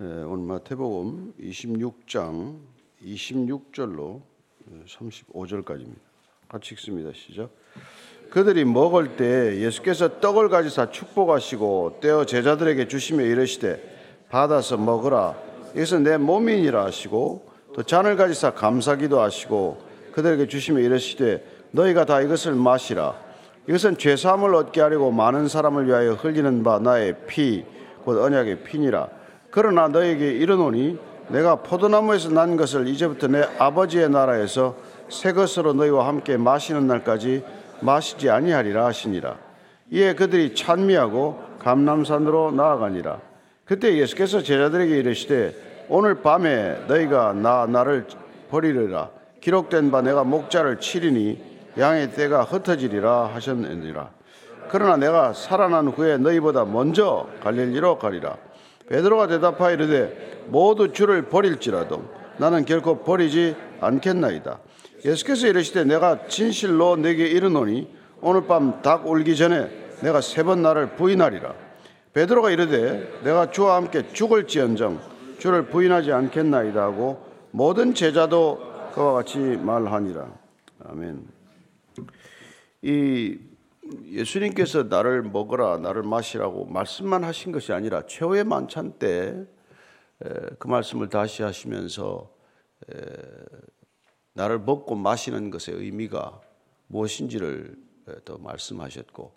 예, 오늘 마태복음 26장 26절로 35절까지입니다. 같이 읽습니다. 시작. 그들이 먹을 때 예수께서 떡을 가지사 축복하시고 떼어 제자들에게 주시며 이르시되 받아서 먹으라 이것은 내 몸이니라 하시고 또 잔을 가지사 감사기도 하시고 그들에게 주시며 이르시되 너희가 다 이것을 마시라 이것은 죄 사함을 얻게 하려고 많은 사람을 위하여 흘리는 바 나의 피 곧 언약의 피니라 그러나 너에게 이르노니 내가 포도나무에서 난 것을 이제부터 내 아버지의 나라에서 새 것으로 너희와 함께 마시는 날까지 마시지 아니하리라 하시니라. 이에 그들이 찬미하고 감남산으로 나아가니라. 그때 예수께서 제자들에게 이르시되 오늘 밤에 너희가 나 나를 버리리라. 기록된 바 내가 목자를 치리니 양의 때가 흩어지리라 하셨느니라. 그러나 내가 살아난 후에 너희보다 먼저 갈릴리로 가리라. 베드로가 대답하여 이르되 모두 주를 버릴지라도 나는 결코 버리지 않겠나이다. 예수께서 이르시되 내가 진실로 내게 이르노니 오늘 밤 닭 울기 전에 내가 세 번 나를 부인하리라. 베드로가 이르되 내가 주와 함께 죽을지언정 주를 부인하지 않겠나이다 하고 모든 제자도 그와 같이 말하니라. 아멘. 이 예수님께서 나를 먹으라, 나를 마시라고 말씀만 하신 것이 아니라 최후의 만찬 때 그 말씀을 다시 하시면서 나를 먹고 마시는 것의 의미가 무엇인지를 또 말씀하셨고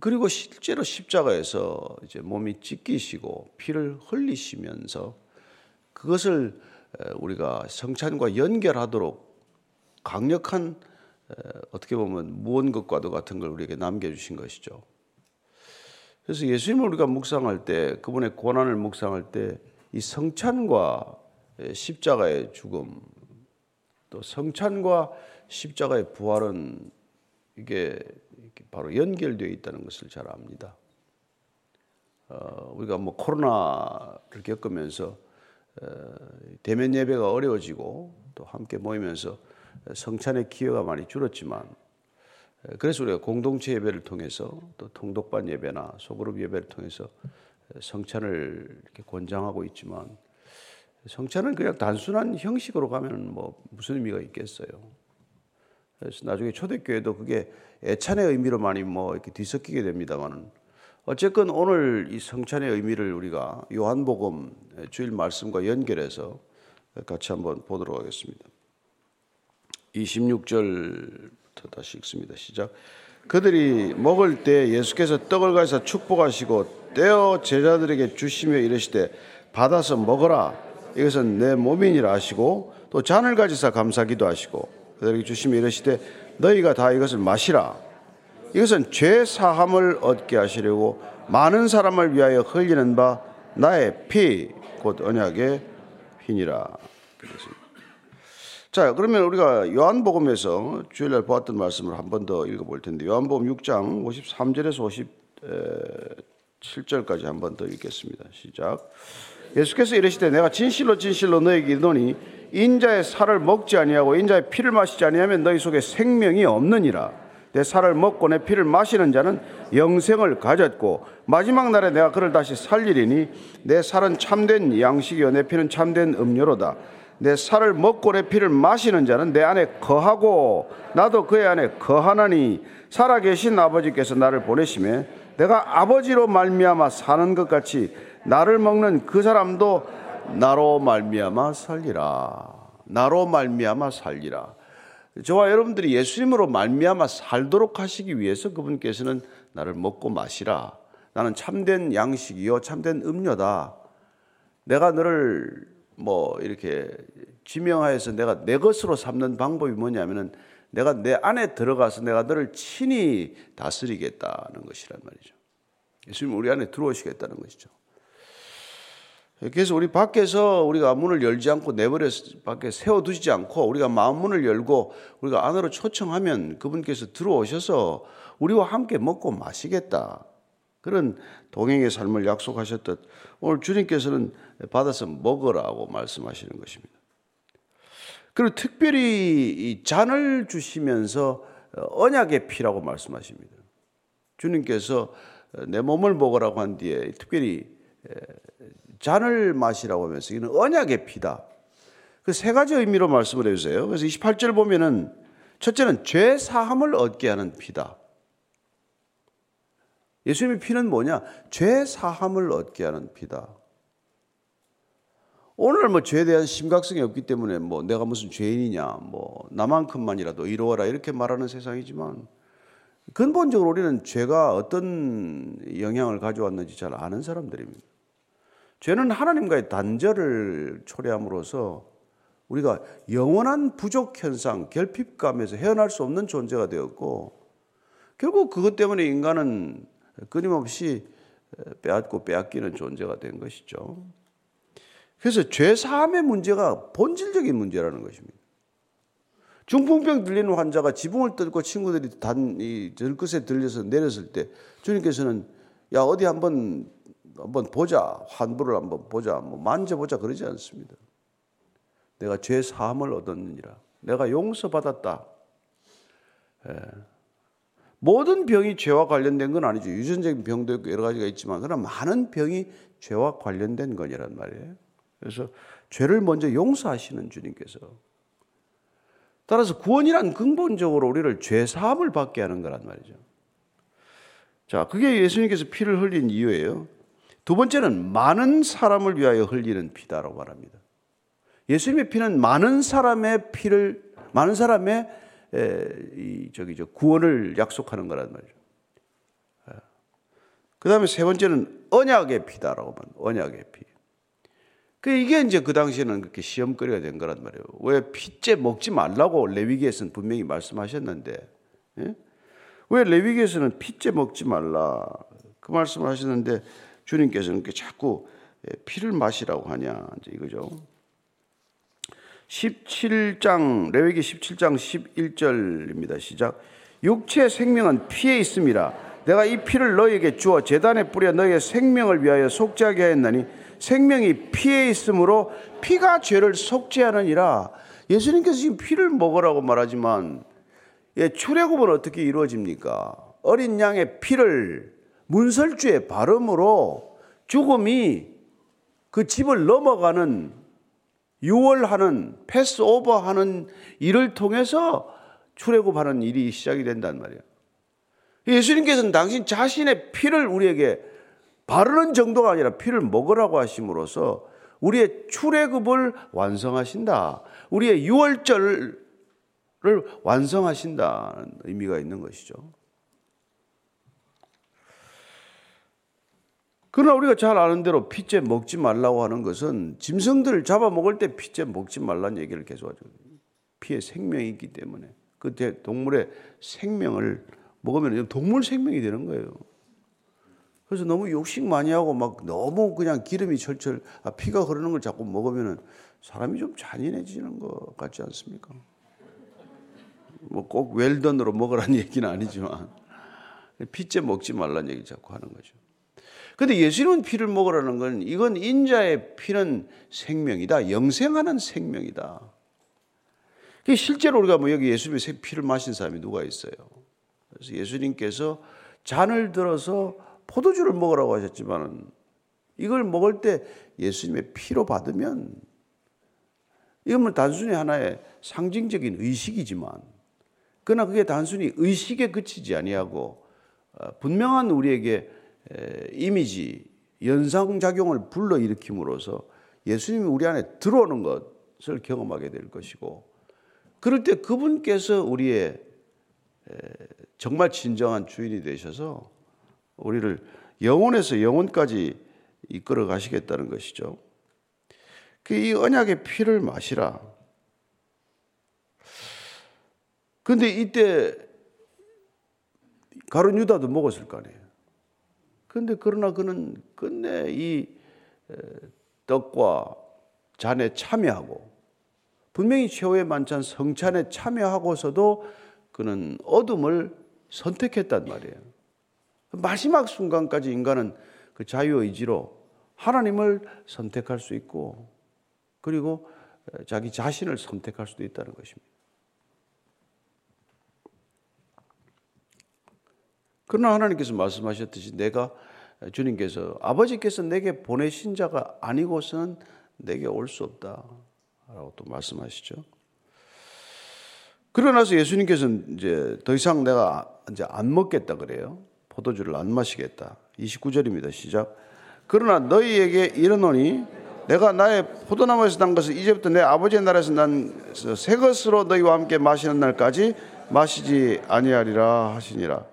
그리고 실제로 십자가에서 이제 몸이 찢기시고 피를 흘리시면서 그것을 우리가 성찬과 연결하도록 강력한 어떻게 보면 무언 것과도 같은 걸 우리에게 남겨주신 것이죠. 그래서 예수님을 우리가 묵상할 때 그분의 고난을 묵상할 때 이 성찬과 십자가의 죽음 또 성찬과 십자가의 부활은 이게 바로 연결되어 있다는 것을 잘 압니다. 어, 우리가 뭐 코로나를 겪으면서 어, 대면 예배가 어려워지고 또 함께 모이면서 성찬의 기회가 많이 줄었지만 그래서 우리가 공동체 예배를 통해서 또 통독반 예배나 소그룹 예배를 통해서 성찬을 이렇게 권장하고 있지만 성찬은 그냥 단순한 형식으로 가면 뭐 무슨 의미가 있겠어요. 그래서 나중에 초대교회도 그게 애찬의 의미로 많이 뭐 이렇게 뒤섞이게 됩니다만은 어쨌건 오늘 이 성찬의 의미를 우리가 요한복음 주일 말씀과 연결해서 같이 한번 보도록 하겠습니다. 26절부터 다시 읽습니다. 시작. 그들이 먹을 때 예수께서 떡을 가서 축복하시고 떼어 제자들에게 주시며 이르시되 받아서 먹어라 이것은 내 몸이니라 하시고 또 잔을 가지사 감사기도 하시고 그들에게 주시며 이르시되 너희가 다 이것을 마시라 이것은 죄 사함을 얻게 하시려고 많은 사람을 위하여 흘리는 바 나의 피 곧 언약의 피니라 그랬습니다. 자, 그러면 우리가 요한복음에서 주일날 보았던 말씀을 한 번 더 읽어볼 텐데 요한복음 6장 53절에서 57절까지 한 번 더 읽겠습니다. 시작. 예수께서 이르시되 내가 진실로 진실로 너에게 이르노니 인자의 살을 먹지 아니하고 인자의 피를 마시지 아니하면 너희 속에 생명이 없느니라. 내 살을 먹고 내 피를 마시는 자는 영생을 가졌고 마지막 날에 내가 그를 다시 살리리니 내 살은 참된 양식이요 내 피는 참된 음료로다. 내 살을 먹고 내 피를 마시는 자는 내 안에 거하고 나도 그의 안에 거하나니 살아계신 아버지께서 나를 보내심에 내가 아버지로 말미암아 사는 것 같이 나를 먹는 그 사람도 나로 말미암아 살리라. 나로 말미암아 살리라. 저와 여러분들이 예수님으로 말미암아 살도록 하시기 위해서 그분께서는 나를 먹고 마시라. 나는 참된 양식이요 참된 음료다. 내가 너를 뭐 이렇게 지명하여서 내가 내 것으로 삼는 방법이 뭐냐면은 내가 내 안에 들어가서 내가 너를 친히 다스리겠다는 것이란 말이죠. 예수님 우리 안에 들어오시겠다는 것이죠. 그래서 우리 밖에서 우리가 문을 열지 않고 내버려 밖에 세워두지 않고 우리가 마음 문을 열고 우리가 안으로 초청하면 그분께서 들어오셔서 우리와 함께 먹고 마시겠다. 그런 동행의 삶을 약속하셨듯 오늘 주님께서는 받아서 먹으라고 말씀하시는 것입니다. 그리고 특별히 이 잔을 주시면서 언약의 피라고 말씀하십니다. 주님께서 내 몸을 먹으라고 한 뒤에 특별히 잔을 마시라고 하면서 이는 언약의 피다. 그 세 가지 의미로 말씀을 해주세요. 그래서 28절 보면은 첫째는 죄 사함을 얻게 하는 피다. 예수님의 피는 뭐냐? 죄 사함을 얻게 하는 피다. 오늘 뭐 죄에 대한 심각성이 없기 때문에 뭐 내가 무슨 죄인이냐, 뭐 나만큼만이라도 이루어라 이렇게 말하는 세상이지만 근본적으로 우리는 죄가 어떤 영향을 가져왔는지 잘 아는 사람들입니다. 죄는 하나님과의 단절을 초래함으로써 우리가 영원한 부족 현상, 결핍감에서 헤어날 수 없는 존재가 되었고 결국 그것 때문에 인간은 끊임없이 빼앗고 빼앗기는 존재가 된 것이죠. 그래서 죄 사함의 문제가 본질적인 문제라는 것입니다. 중풍병 들리는 환자가 지붕을 뜯고 친구들이 단, 이 들끝에 들려서 내렸을 때 주님께서는 야, 어디 한번, 한번 보자. 환부를 한번 보자. 뭐 만져보자. 그러지 않습니다. 내가 죄 사함을 얻었느니라. 내가 용서받았다. 예. 모든 병이 죄와 관련된 건 아니죠. 유전적인 병도 있고 여러 가지가 있지만, 그러나 많은 병이 죄와 관련된 거니란 말이에요. 그래서 죄를 먼저 용서하시는 주님께서 따라서 구원이란 근본적으로 우리를 죄 사함을 받게 하는 거란 말이죠. 자, 그게 예수님께서 피를 흘린 이유예요. 두 번째는 많은 사람을 위하여 흘리는 피다라고 말합니다. 예수님의 피는 많은 사람의 피를 많은 사람의 에, 이 저기 저 구원을 약속하는 거란 말이죠. 그 다음에 세 번째는 언약의 피다라고 말합니다. 언약의 피. 그 이게 이제 그 당시에는 그렇게 시험거리가 된 거란 말이에요. 왜 피째 먹지 말라고 레위기에서는 분명히 말씀하셨는데, 예? 왜 레위기에서는 피째 먹지 말라 그 말씀을 하셨는데 주님께서는 자꾸 예, 피를 마시라고 하냐 이제 이거죠. 17장 레위기 17장 11절입니다. 시작. 육체 생명은 피에 있습니다. 내가 이 피를 너에게 주어 제단에 뿌려 너의 생명을 위하여 속죄하게 하였나니 생명이 피에 있으므로 피가 죄를 속죄하느니라. 예수님께서 지금 피를 먹으라고 말하지만 예, 출애굽은 어떻게 이루어집니까? 어린 양의 피를 문설주에 바름으로 죽음이 그 집을 넘어가는 유월하는 패스오버하는 일을 통해서 출애굽하는 일이 시작이 된단 말이에요. 예수님께서는 당신 자신의 피를 우리에게 바르는 정도가 아니라 피를 먹으라고 하심으로써 우리의 출애굽을 완성하신다. 우리의 유월절을 완성하신다는 의미가 있는 것이죠. 그러나 우리가 잘 아는 대로 피째 먹지 말라고 하는 것은 짐승들을 잡아먹을 때 피째 먹지 말라는 얘기를 계속 하죠. 피에 생명이 있기 때문에 그 동물의 생명을 먹으면 동물 생명이 되는 거예요. 그래서 너무 욕식 많이 하고 막 너무 그냥 기름이 철철 아, 피가 흐르는 걸 자꾸 먹으면 사람이 좀 잔인해지는 것 같지 않습니까? 뭐 꼭 웰던으로 먹으라는 얘기는 아니지만 피째 먹지 말라는 얘기 자꾸 하는 거죠. 근데 예수님은 피를 먹으라는 건 이건 인자의 피는 생명이다. 영생하는 생명이다. 실제로 우리가 뭐 여기 예수님의 피를 마신 사람이 누가 있어요? 그래서 예수님께서 잔을 들어서 포도주를 먹으라고 하셨지만 이걸 먹을 때 예수님의 피로 받으면 이건 뭐 단순히 하나의 상징적인 의식이지만 그러나 그게 단순히 의식에 그치지 아니하고 어, 분명한 우리에게 이미지 연상작용을 불러일으킴으로써 예수님이 우리 안에 들어오는 것을 경험하게 될 것이고 그럴 때 그분께서 우리의 정말 진정한 주인이 되셔서 우리를 영혼에서 영혼까지 이끌어 가시겠다는 것이죠. 그이 언약의 피를 마시라. 근데 이때 가룟 유다도 먹었을 거 아니에요. 근데 그러나 그는 끝내 이 떡과 잔에 참여하고 분명히 최후의 만찬 성찬에 참여하고서도 그는 어둠을 선택했단 말이에요. 마지막 순간까지 인간은 그 자유의지로 하나님을 선택할 수 있고 그리고 자기 자신을 선택할 수도 있다는 것입니다. 그러나 하나님께서 말씀하셨듯이 내가 주님께서 아버지께서 내게 보내신 자가 아니고서는 내게 올 수 없다라고 또 말씀하시죠. 그러고 나서 예수님께서는 이제 더 이상 내가 이제 안 먹겠다 그래요. 포도주를 안 마시겠다. 29절입니다. 시작. 그러나 너희에게 이르노니 내가 나의 포도나무에서 난 것을 이제부터 내 아버지의 나라에서 난 새 것으로 너희와 함께 마시는 날까지 마시지 아니하리라 하시니라.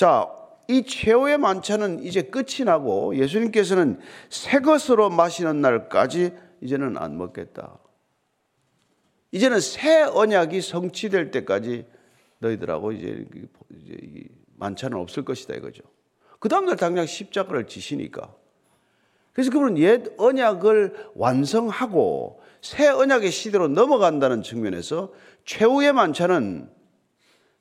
자, 이 최후의 만찬은 이제 끝이 나고 예수님께서는 새 것으로 마시는 날까지 이제는 안 먹겠다. 이제는 새 언약이 성취될 때까지 너희들하고 이제, 만찬은 없을 것이다 이거죠. 그 다음날 당장 십자가를 지시니까. 그래서 그분은 옛 언약을 완성하고 새 언약의 시대로 넘어간다는 측면에서 최후의 만찬은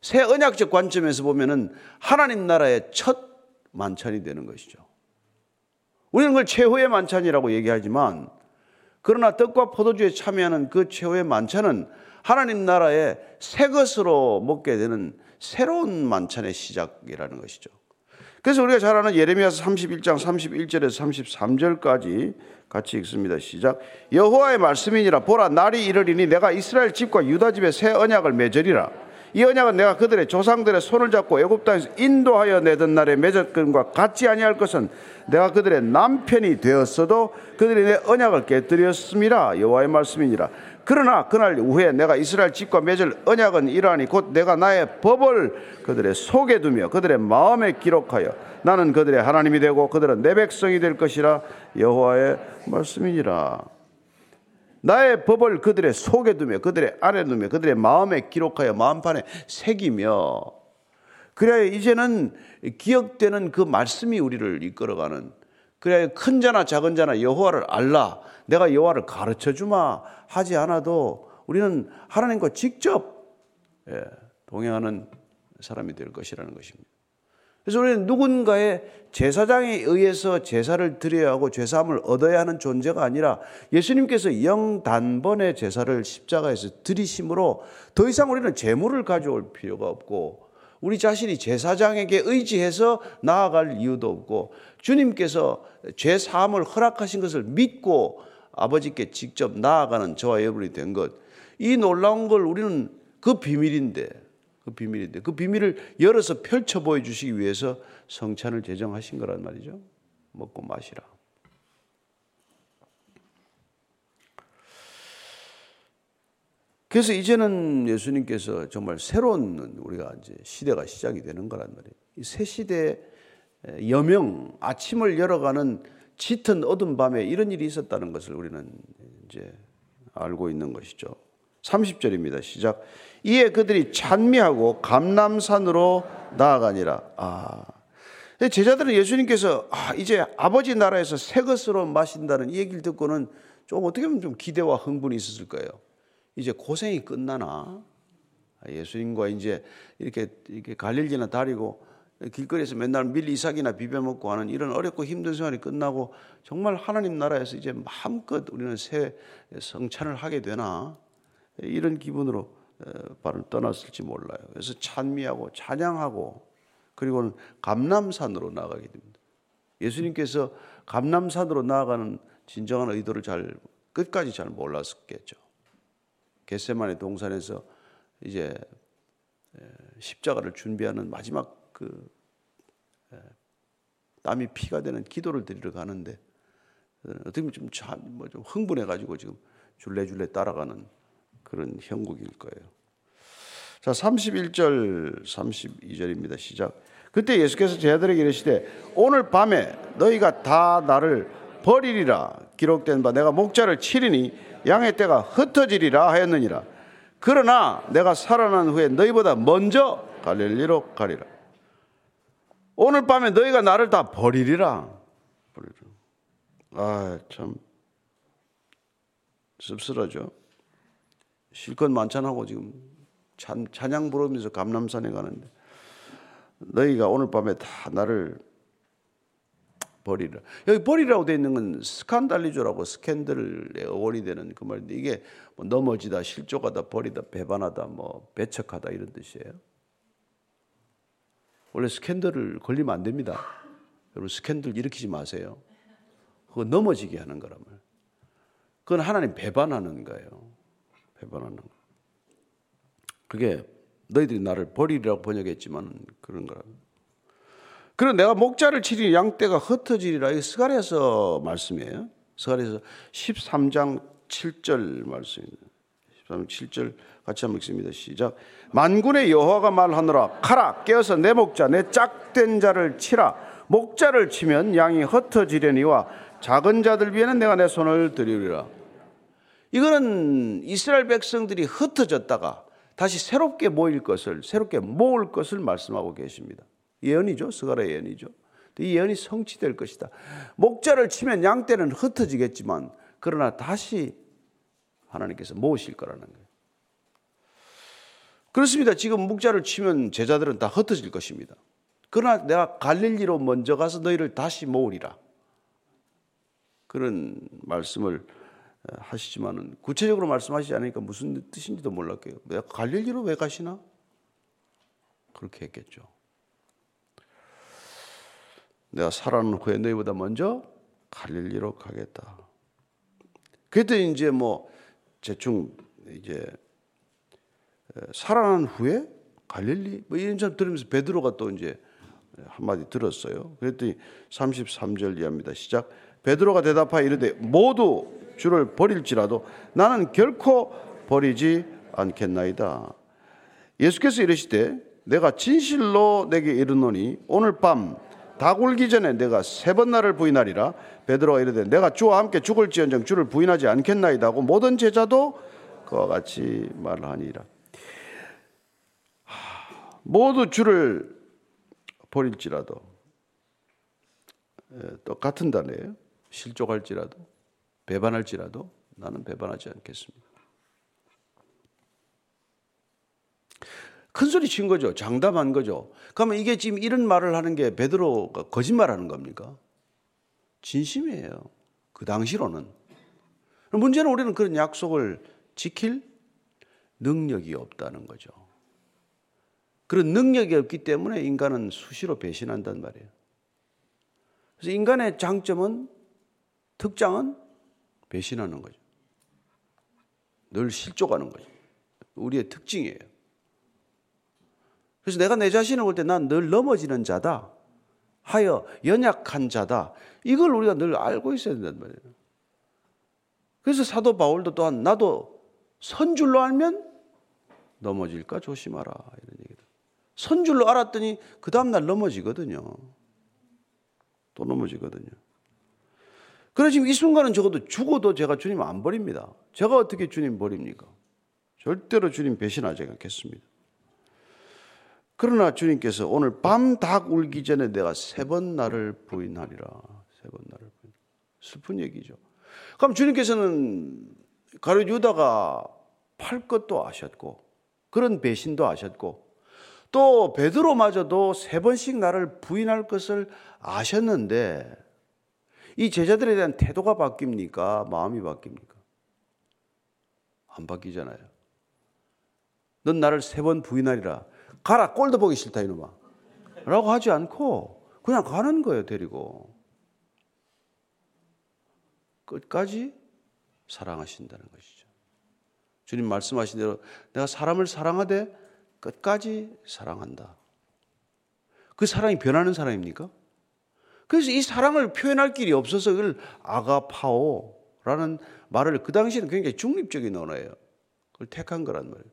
새 언약적 관점에서 보면은 하나님 나라의 첫 만찬이 되는 것이죠. 우리는 그걸 최후의 만찬이라고 얘기하지만 그러나 떡과 포도주에 참여하는 그 최후의 만찬은 하나님 나라의 새 것으로 먹게 되는 새로운 만찬의 시작이라는 것이죠. 그래서 우리가 잘 아는 예레미야서 31장 31절에서 33절까지 같이 읽습니다. 시작. 여호와의 말씀이니라 보라 날이 이르리니 내가 이스라엘 집과 유다 집에 새 언약을 맺으리라. 이 언약은 내가 그들의 조상들의 손을 잡고 애굽 땅에서 인도하여 내던 날에 맺었건과 같지 아니할 것은 내가 그들의 남편이 되었어도 그들이 내 언약을 깨뜨렸습니다. 여호와의 말씀이니라. 그러나 그날 후에 내가 이스라엘 집과 맺을 언약은 이러하니 곧 내가 나의 법을 그들의 속에 두며 그들의 마음에 기록하여 나는 그들의 하나님이 되고 그들은 내 백성이 될 것이라 여호와의 말씀이니라. 나의 법을 그들의 속에 두며 그들의 안에 두며 그들의 마음에 기록하여 마음판에 새기며 그래야 이제는 기억되는 그 말씀이 우리를 이끌어가는 그래야 큰 자나 작은 자나 여호와를 알라 내가 여호와를 가르쳐 주마 하지 않아도 우리는 하나님과 직접 예, 동행하는 사람이 될 것이라는 것입니다. 그래서 우리는 누군가의 제사장에 의해서 제사를 드려야 하고 죄사함을 얻어야 하는 존재가 아니라 예수님께서 영단번의 제사를 십자가에서 드리심으로 더 이상 우리는 재물을 가져올 필요가 없고 우리 자신이 제사장에게 의지해서 나아갈 이유도 없고 주님께서 죄 사함을 허락하신 것을 믿고 아버지께 직접 나아가는 저와 여러분이 된 것. 이 놀라운 걸 우리는 그 비밀인데, 그 비밀인데, 그 비밀을 열어서 펼쳐 보여주시기 위해서 성찬을 제정하신 거란 말이죠. 먹고 마시라. 그래서 이제는 예수님께서 정말 새로운 우리가 이제 시대가 시작이 되는 거란 말이에요. 이 새 시대의 여명, 아침을 열어가는 짙은 어둠 밤에 이런 일이 있었다는 것을 우리는 이제 알고 있는 것이죠. 30절입니다. 시작. 이에 그들이 찬미하고 감남산으로 나아가니라. 아. 제자들은 예수님께서 아, 이제 아버지 나라에서 새 것으로 마신다는 이 얘기를 듣고는 좀 어떻게 보면 좀 기대와 흥분이 있었을 거예요. 이제 고생이 끝나나? 예수님과 이제 이렇게, 이렇게 갈릴리나 다리고 길거리에서 맨날 밀 이삭이나 비벼 먹고 하는 이런 어렵고 힘든 생활이 끝나고 정말 하나님 나라에서 이제 마음껏 우리는 새 성찬을 하게 되나 이런 기분으로 발을 떠났을지 몰라요. 그래서 찬미하고 찬양하고 그리고는 감남산으로 나가게 됩니다. 예수님께서 감남산으로 나아가는 진정한 의도를 잘 끝까지 잘 몰랐겠죠. 겟세만의 동산에서 이제 십자가를 준비하는 마지막 그 땀이 피가 되는 기도를 드리러 가는데 어떻게 보면 좀, 뭐좀 흥분해 가지고 지금 줄레줄레 따라가는 그런 형국일 거예요. 자, 31절 32절입니다. 시작. 그때 예수께서 제자들에게 이르시되 오늘 밤에 너희가 다 나를 버리리라 기록된 바 내가 목자를 치리니 양의 떼가 흩어지리라 하였느니라. 그러나 내가 살아난 후에 너희보다 먼저 갈릴리로 가리라. 오늘 밤에 너희가 나를 다. 버리리라. 아, 참 씁쓸하죠. 실컷 만찬하고 지금 찬, 찬양 부르면서 감남산에 가는데 너희가 오늘 밤에 다 나를 버리라. 여기 버리라고 되어 있는 건 스칸달리조라고 스캔들의 어원이 되는 그 말인데 이게 뭐 넘어지다, 실족하다, 버리다, 배반하다, 뭐 배척하다 이런 뜻이에요. 원래 스캔들을 걸리면 안 됩니다. 여러분 스캔들 일으키지 마세요. 그거 넘어지게 하는 거란 말. 그건 하나님 배반하는 거예요. 배반하는 거. 그게 너희들이 나를 버리리라고 번역했지만 그런 거라. 그리고 내가 목자를 치리 양떼가 흩어지리라. 이 스가랴서 말씀이에요. 스가랴서 13장 7절 말씀입니다. 13장 7절 같이 한번 읽습니다. 시작. 만군의 여호와가 말하노라 카라 깨어서 내 목자 내 짝된 자를 치라 목자를 치면 양이 흩어지려니와 작은 자들 위에는 내가 내 손을 들이리라. 이거는 이스라엘 백성들이 흩어졌다가 다시 새롭게 모일 것을 새롭게 모을 것을 말씀하고 계십니다. 예언이죠. 스가랴 예언이죠. 이 예언이 성취될 것이다. 목자를 치면 양떼는 흩어지겠지만 그러나 다시 하나님께서 모으실 거라는 거예요. 그렇습니다. 지금 목자를 치면 제자들은 다 흩어질 것입니다. 그러나 내가 갈릴리로 먼저 가서 너희를 다시 모으리라. 그런 말씀을 하시지만은 구체적으로 말씀하시지 않으니까 무슨 뜻인지도 몰랐게요. 내가 갈릴리로 왜 가시나? 그렇게 했겠죠. 내가 살아난 후에 너희보다 먼저 갈릴리로 가겠다. 그랬더니 이제 뭐 대충 이제 살아난 후에 갈릴리 뭐 이런 점 들으면서 베드로가 또 이제 한마디 들었어요. 그랬더니 33절 이하입니다. 시작. 베드로가 대답하여 이르되 모두 주를 버릴지라도 나는 결코 버리지 않겠나이다. 예수께서 이르시되 내가 진실로 내게 이르노니 오늘 밤 다굴기 전에 내가 세 번 나를 부인하리라. 베드로가 이르되 내가 주와 함께 죽을지언정 주를 부인하지 않겠나이다 하고 모든 제자도 그와 같이 말하니라. 모두 주를 버릴지라도 똑같은 단어예요. 실족할지라도 배반할지라도 나는 배반하지 않겠습니다. 큰 소리 친 거죠. 장담한 거죠. 그러면 이게 지금 이런 말을 하는 게 베드로가 거짓말하는 겁니까? 진심이에요. 그 당시로는. 문제는 우리는 그런 약속을 지킬 능력이 없다는 거죠. 그런 능력이 없기 때문에 인간은 수시로 배신한단 말이에요. 그래서 인간의 장점은 특장은 배신하는 거죠. 늘 실족하는 거죠. 우리의 특징이에요. 그래서 내가 내 자신을 볼 때 난 늘 넘어지는 자다. 하여 연약한 자다. 이걸 우리가 늘 알고 있어야 된단 말이에요. 그래서 사도 바울도 또한 나도 선 줄로 알면 넘어질까 조심하라. 이런 얘기다. 선 줄로 알았더니 그 다음날 넘어지거든요. 또 넘어지거든요. 그래 지금 이 순간은 적어도 죽어도 제가 주님 안 버립니다. 제가 어떻게 주님 버립니까? 절대로 주님 배신하지 않겠습니다. 그러나 주님께서 오늘 밤 닭 울기 전에 내가 세 번 나를 부인하리라. 세 번 나를 부인. 슬픈 얘기죠. 그럼 주님께서는 가룟 유다가 팔 것도 아셨고 그런 배신도 아셨고 또 베드로마저도 세 번씩 나를 부인할 것을 아셨는데 이 제자들에 대한 태도가 바뀝니까? 마음이 바뀝니까? 안 바뀌잖아요. 넌 나를 세 번 부인하리라. 가라, 꼴도 보기 싫다, 이놈아. 라고 하지 않고 그냥 가는 거예요, 데리고. 끝까지 사랑하신다는 것이죠. 주님 말씀하신 대로 내가 사람을 사랑하되 끝까지 사랑한다. 그 사랑이 변하는 사랑입니까? 그래서 이 사랑을 표현할 길이 없어서 그걸 아가파오라는 말을 그 당시에는 굉장히 중립적인 언어예요. 그걸 택한 거란 말이에요.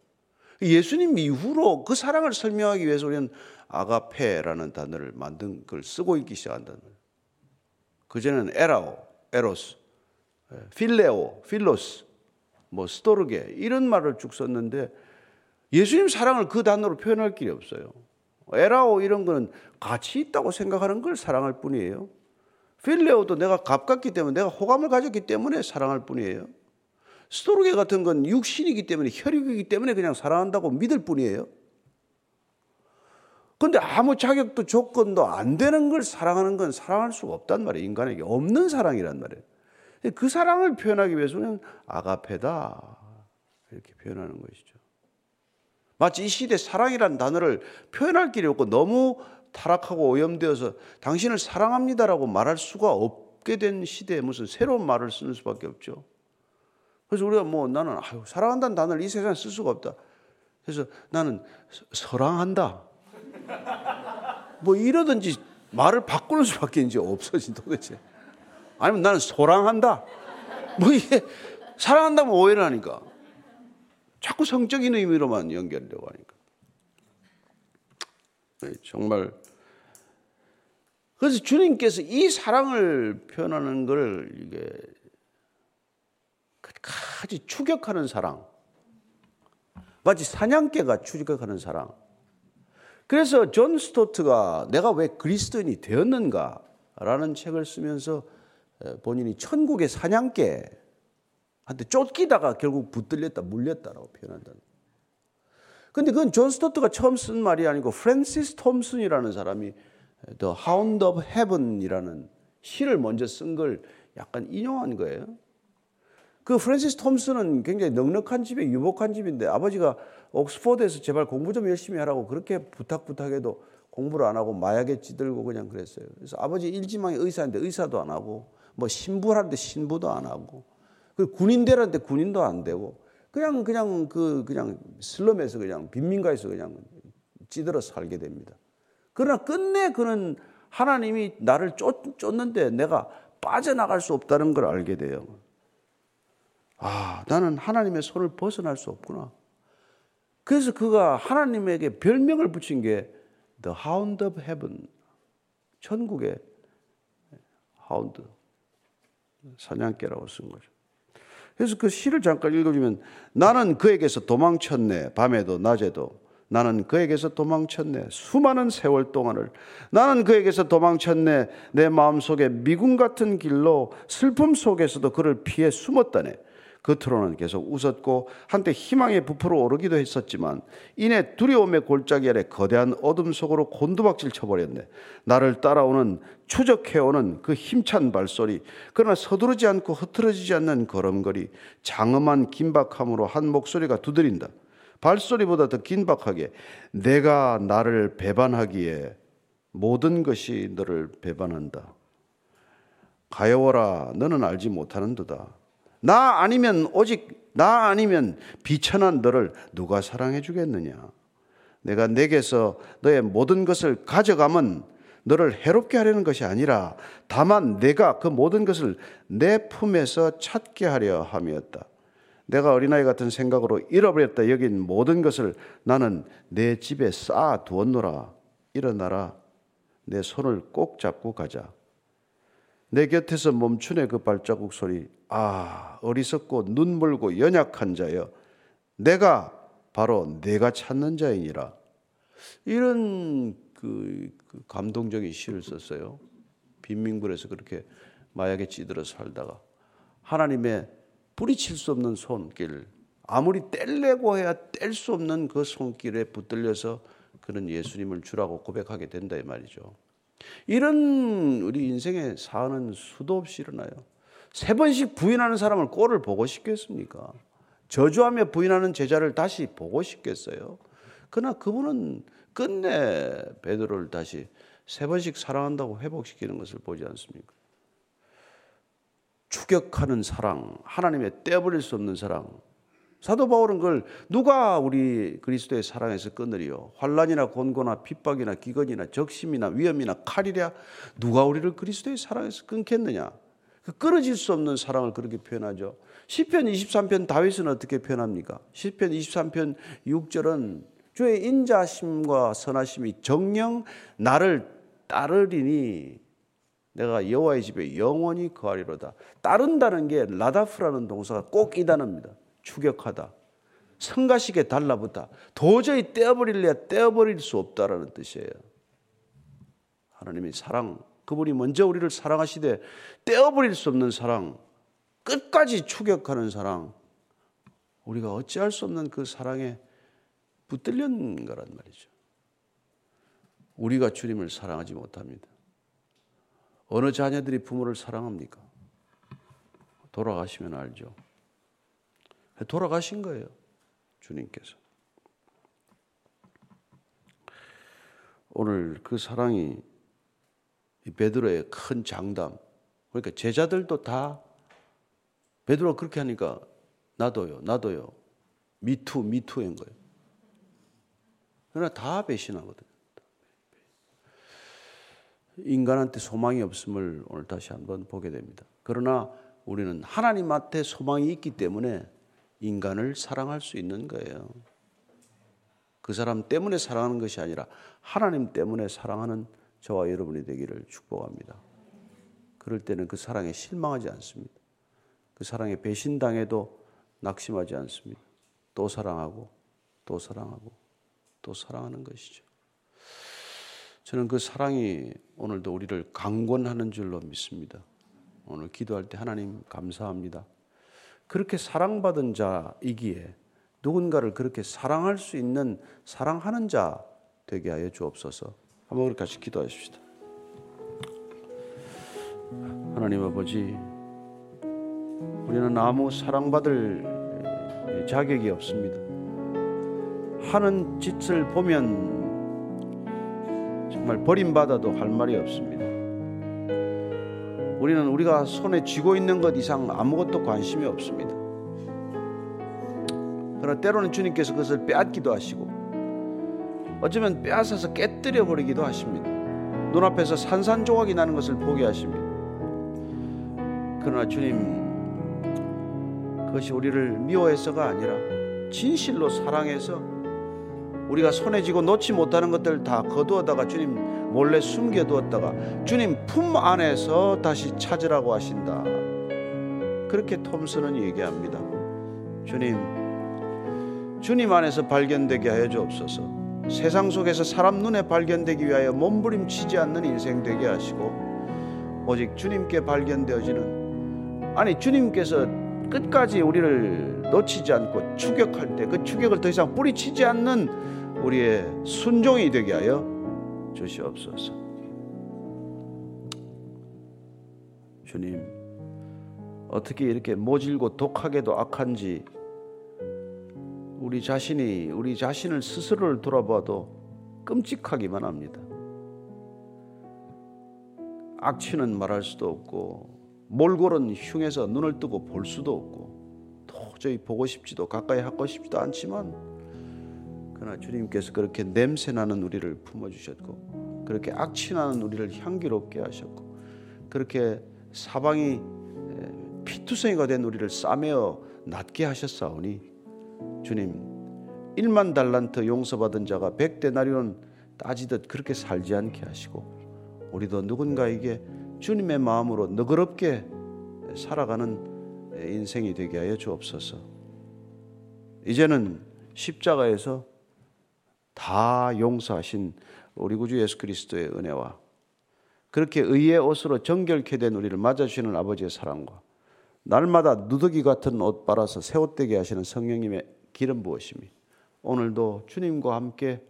예수님 이후로 그 사랑을 설명하기 위해서 우리는 아가페라는 단어를 만든 걸 쓰고 있기 시작한다는 거예요. 그전에는 에라오, 에로스, 필레오, 필로스, 뭐 스토르게 이런 말을 쭉 썼는데 예수님 사랑을 그 단어로 표현할 길이 없어요. 에라오 이런 거는 가치 있다고 생각하는 걸 사랑할 뿐이에요. 필레오도 내가 가깝기 때문에 내가 호감을 가졌기 때문에 사랑할 뿐이에요. 스토르게 같은 건 육신이기 때문에 혈육이기 때문에 그냥 사랑한다고 믿을 뿐이에요. 근데 아무 자격도 조건도 안 되는 걸 사랑하는 건 사랑할 수가 없단 말이에요. 인간에게 없는 사랑이란 말이에요. 그 사랑을 표현하기 위해서는 아가페다 이렇게 표현하는 것이죠. 마치 이 시대 사랑이라는 단어를 표현할 길이 없고 너무 타락하고 오염되어서 당신을 사랑합니다라고 말할 수가 없게 된 시대에 무슨 새로운 말을 쓰는 수밖에 없죠. 그래서 우리가 뭐 나는 아유, 사랑한다는 단어를 이 세상에 쓸 수가 없다. 그래서 나는 사랑한다. 뭐 이러든지 말을 바꾸는 수밖에 이제 없어진 도대체. 아니면 나는 소랑한다. 뭐 이게 사랑한다면 오해를 하니까. 자꾸 성적인 의미로만 연결되고 하니까. 네, 정말. 그래서 주님께서 이 사랑을 표현하는 걸 이게 아주 추격하는 사랑. 마치 사냥개가 추격하는 사랑. 그래서 존 스토트가 내가 왜 그리스도인이 되었는가라는 책을 쓰면서 본인이 천국의 사냥개 한테 쫓기다가 결국 붙들렸다, 물렸다라고 표현한다. 근데 그건 존 스토트가 처음 쓴 말이 아니고 프랜시스 톰슨이라는 사람이 The Hound of Heaven이라는 시를 먼저 쓴 걸 약간 인용한 거예요. 그 프랜시스 톰슨은 굉장히 넉넉한 집에 유복한 집인데 아버지가 옥스포드에서 제발 공부 좀 열심히 하라고 그렇게 부탁 부탁해도 공부를 안 하고 마약에 찌들고 그냥 그랬어요. 그래서 아버지 일지망이 의사인데 의사도 안 하고 뭐 신부라는데 신부도 안 하고 그 군인대라는데 군인도 안 되고 그냥 그냥 그 그냥 슬럼에서 그냥 빈민가에서 그냥 찌들어 살게 됩니다. 그러나 끝내 그는 하나님이 나를 쫓, 쫓는데 내가 빠져나갈 수 없다는 걸 알게 돼요. 아, 나는 하나님의 손을 벗어날 수 없구나. 그래서 그가 하나님에게 별명을 붙인 게 The Hound of Heaven. 천국의 하운드. 사냥개라고 쓴 거죠. 그래서 그 시를 잠깐 읽어주면 나는 그에게서 도망쳤네. 밤에도 낮에도. 나는 그에게서 도망쳤네. 수많은 세월 동안을. 나는 그에게서 도망쳤네. 내 마음속에 미군 같은 길로 슬픔 속에서도 그를 피해 숨었다네. 겉으로는 계속 웃었고 한때 희망의 부풀어 오르기도 했었지만 이내 두려움의 골짜기 아래 거대한 어둠 속으로 곤두박질 쳐버렸네. 나를 따라오는 추적해오는 그 힘찬 발소리 그러나 서두르지 않고 흐트러지지 않는 걸음걸이 장엄한 긴박함으로 한 목소리가 두드린다. 발소리보다 더 긴박하게 내가 나를 배반하기에 모든 것이 너를 배반한다. 가여워라 너는 알지 못하는도다. 나 아니면 오직 나 아니면 비천한 너를 누가 사랑해 주겠느냐? 내가 내게서 너의 모든 것을 가져가면 너를 해롭게 하려는 것이 아니라 다만 내가 그 모든 것을 내 품에서 찾게 하려 함이었다. 내가 어린아이 같은 생각으로 잃어버렸다 여긴 모든 것을 나는 내 집에 쌓아 두었노라. 일어나라. 내 손을 꼭 잡고 가자. 내 곁에서 멈춘의 그 발자국 소리, 아, 어리석고 눈물고 연약한 자여, 내가 바로 내가 찾는 자이니라. 이런 그, 그 감동적인 시를 썼어요. 빈민굴에서 그렇게 마약에 찌들어 살다가 하나님의 뿌리칠 수 없는 손길, 아무리 뗄래고 해야 뗄 수 없는 그 손길에 붙들려서 그는 예수님을 주라고 고백하게 된다 이 말이죠. 이런 우리 인생의 사안은 수도 없이 일어나요. 세 번씩 부인하는 사람을 꼴을 보고 싶겠습니까? 저주하며 부인하는 제자를 다시 보고 싶겠어요? 그러나 그분은 끝내 베드로를 다시 세 번씩 사랑한다고 회복시키는 것을 보지 않습니까? 추격하는 사랑, 하나님의 떼어버릴 수 없는 사랑, 사도 바울은 그걸 누가 우리 그리스도의 사랑에서 끊으리요? 환란이나 곤고나 핍박이나 기근이나 적심이나 위험이나 칼이랴 누가 우리를 그리스도의 사랑에서 끊겠느냐? 그 끊어질 수 없는 사랑을 그렇게 표현하죠. 시편 23편 다윗은 어떻게 표현합니까? 시편 23편 6절은 주의 인자심과 선하심이 정령 나를 따르리니 내가 여호와의 집에 영원히 거하리로다. 따른다는 게 라다프라는 동사가 꼭 이 단어입니다. 추격하다. 성가시게 달라붙다. 도저히 떼어버릴래야 떼어버릴 수 없다라는 뜻이에요. 하나님의 사랑, 그분이 먼저 우리를 사랑하시되 떼어버릴 수 없는 사랑, 끝까지 추격하는 사랑, 우리가 어찌할 수 없는 그 사랑에 붙들렸는 거란 말이죠. 우리가 주님을 사랑하지 못합니다. 어느 자녀들이 부모를 사랑합니까? 돌아가시면 알죠. 돌아가신 거예요. 주님께서. 오늘 그 사랑이 베드로의 큰 장담. 그러니까 제자들도 다 베드로 그렇게 하니까 나도요, 나도요. 미투, 미투인 거예요. 그러나 다 배신하거든요. 인간한테 소망이 없음을 오늘 다시 한번 보게 됩니다. 그러나 우리는 하나님한테 소망이 있기 때문에 인간을 사랑할 수 있는 거예요. 그 사람 때문에 사랑하는 것이 아니라 하나님 때문에 사랑하는 저와 여러분이 되기를 축복합니다. 그럴 때는 그 사랑에 실망하지 않습니다. 그 사랑에 배신당해도 낙심하지 않습니다. 또 사랑하고 또 사랑하고 또 사랑하는 것이죠. 저는 그 사랑이 오늘도 우리를 강권하는 줄로 믿습니다. 오늘 기도할 때 하나님 감사합니다. 그렇게 사랑받은 자이기에 누군가를 그렇게 사랑할 수 있는 사랑하는 자 되게 하여 주옵소서. 한번 그렇게 같이 기도하십시다. 하나님 아버지, 우리는 아무 사랑받을 자격이 없습니다. 하는 짓을 보면 정말 버림받아도 할 말이 없습니다. 우리는 우리가 손에 쥐고 있는 것 이상 아무것도 관심이 없습니다. 그러나 때로는 주님께서 그것을 빼앗기도 하시고 어쩌면 빼앗아서 깨뜨려 버리기도 하십니다. 눈앞에서 산산조각이 나는 것을 보게 하십니다. 그러나 주님 그것이 우리를 미워해서가 아니라 진실로 사랑해서 우리가 손에 쥐고 놓지 못하는 것들 다 거두어다가 주님 몰래 숨겨두었다가 주님 품 안에서 다시 찾으라고 하신다. 그렇게 톰스는 얘기합니다. 주님, 주님 안에서 발견되게 하여 주옵소서. 세상 속에서 사람 눈에 발견되기 위하여 몸부림치지 않는 인생 되게 하시고 오직 주님께 발견되어지는 아니 주님께서 끝까지 우리를 놓치지 않고 추격할 때 그 추격을 더 이상 뿌리치지 않는 우리의 순종이 되게 하여 주시옵소서. 주님, 어떻게 이렇게 모질고 독하게도 악한지 우리 자신이 우리 자신을 스스로를 돌아봐도 끔찍하기만 합니다. 악취는 말할 수도 없고 몰골은 흉해서 눈을 뜨고 볼 수도 없고 도저히 보고 싶지도 가까이 하고 싶지도 않지만 그러나 주님께서 그렇게 냄새나는 우리를 품어주셨고 그렇게 악취나는 우리를 향기롭게 하셨고 그렇게 사방이 피투성이가 된 우리를 싸매어 낫게 하셨사오니 주님 1만 달란트 용서받은 자가 100데나리온 따지듯 그렇게 살지 않게 하시고 우리도 누군가에게 주님의 마음으로 너그럽게 살아가는 인생이 되게 하여 주옵소서. 이제는 십자가에서 다 용서하신 우리 구주 예수 그리스도의 은혜와 그렇게 의의 옷으로 정결케 된 우리를 맞아주시는 아버지의 사랑과 날마다 누더기 같은 옷 빨아서 새 옷 되게 하시는 성령님의 기름 부으심이 오늘도 주님과 함께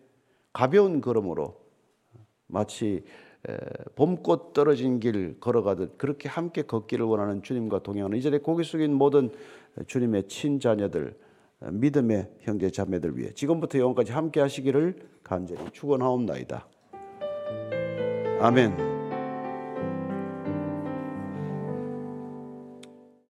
가벼운 걸음으로 마치 봄꽃 떨어진 길 걸어가듯 그렇게 함께 걷기를 원하는 주님과 동행하는 이 자리에 고개 숙인 모든 주님의 친자녀들 믿음의 형제 자매들 위해 지금부터 영원까지 함께 하시기를 간절히 축원하옵나이다. 아멘.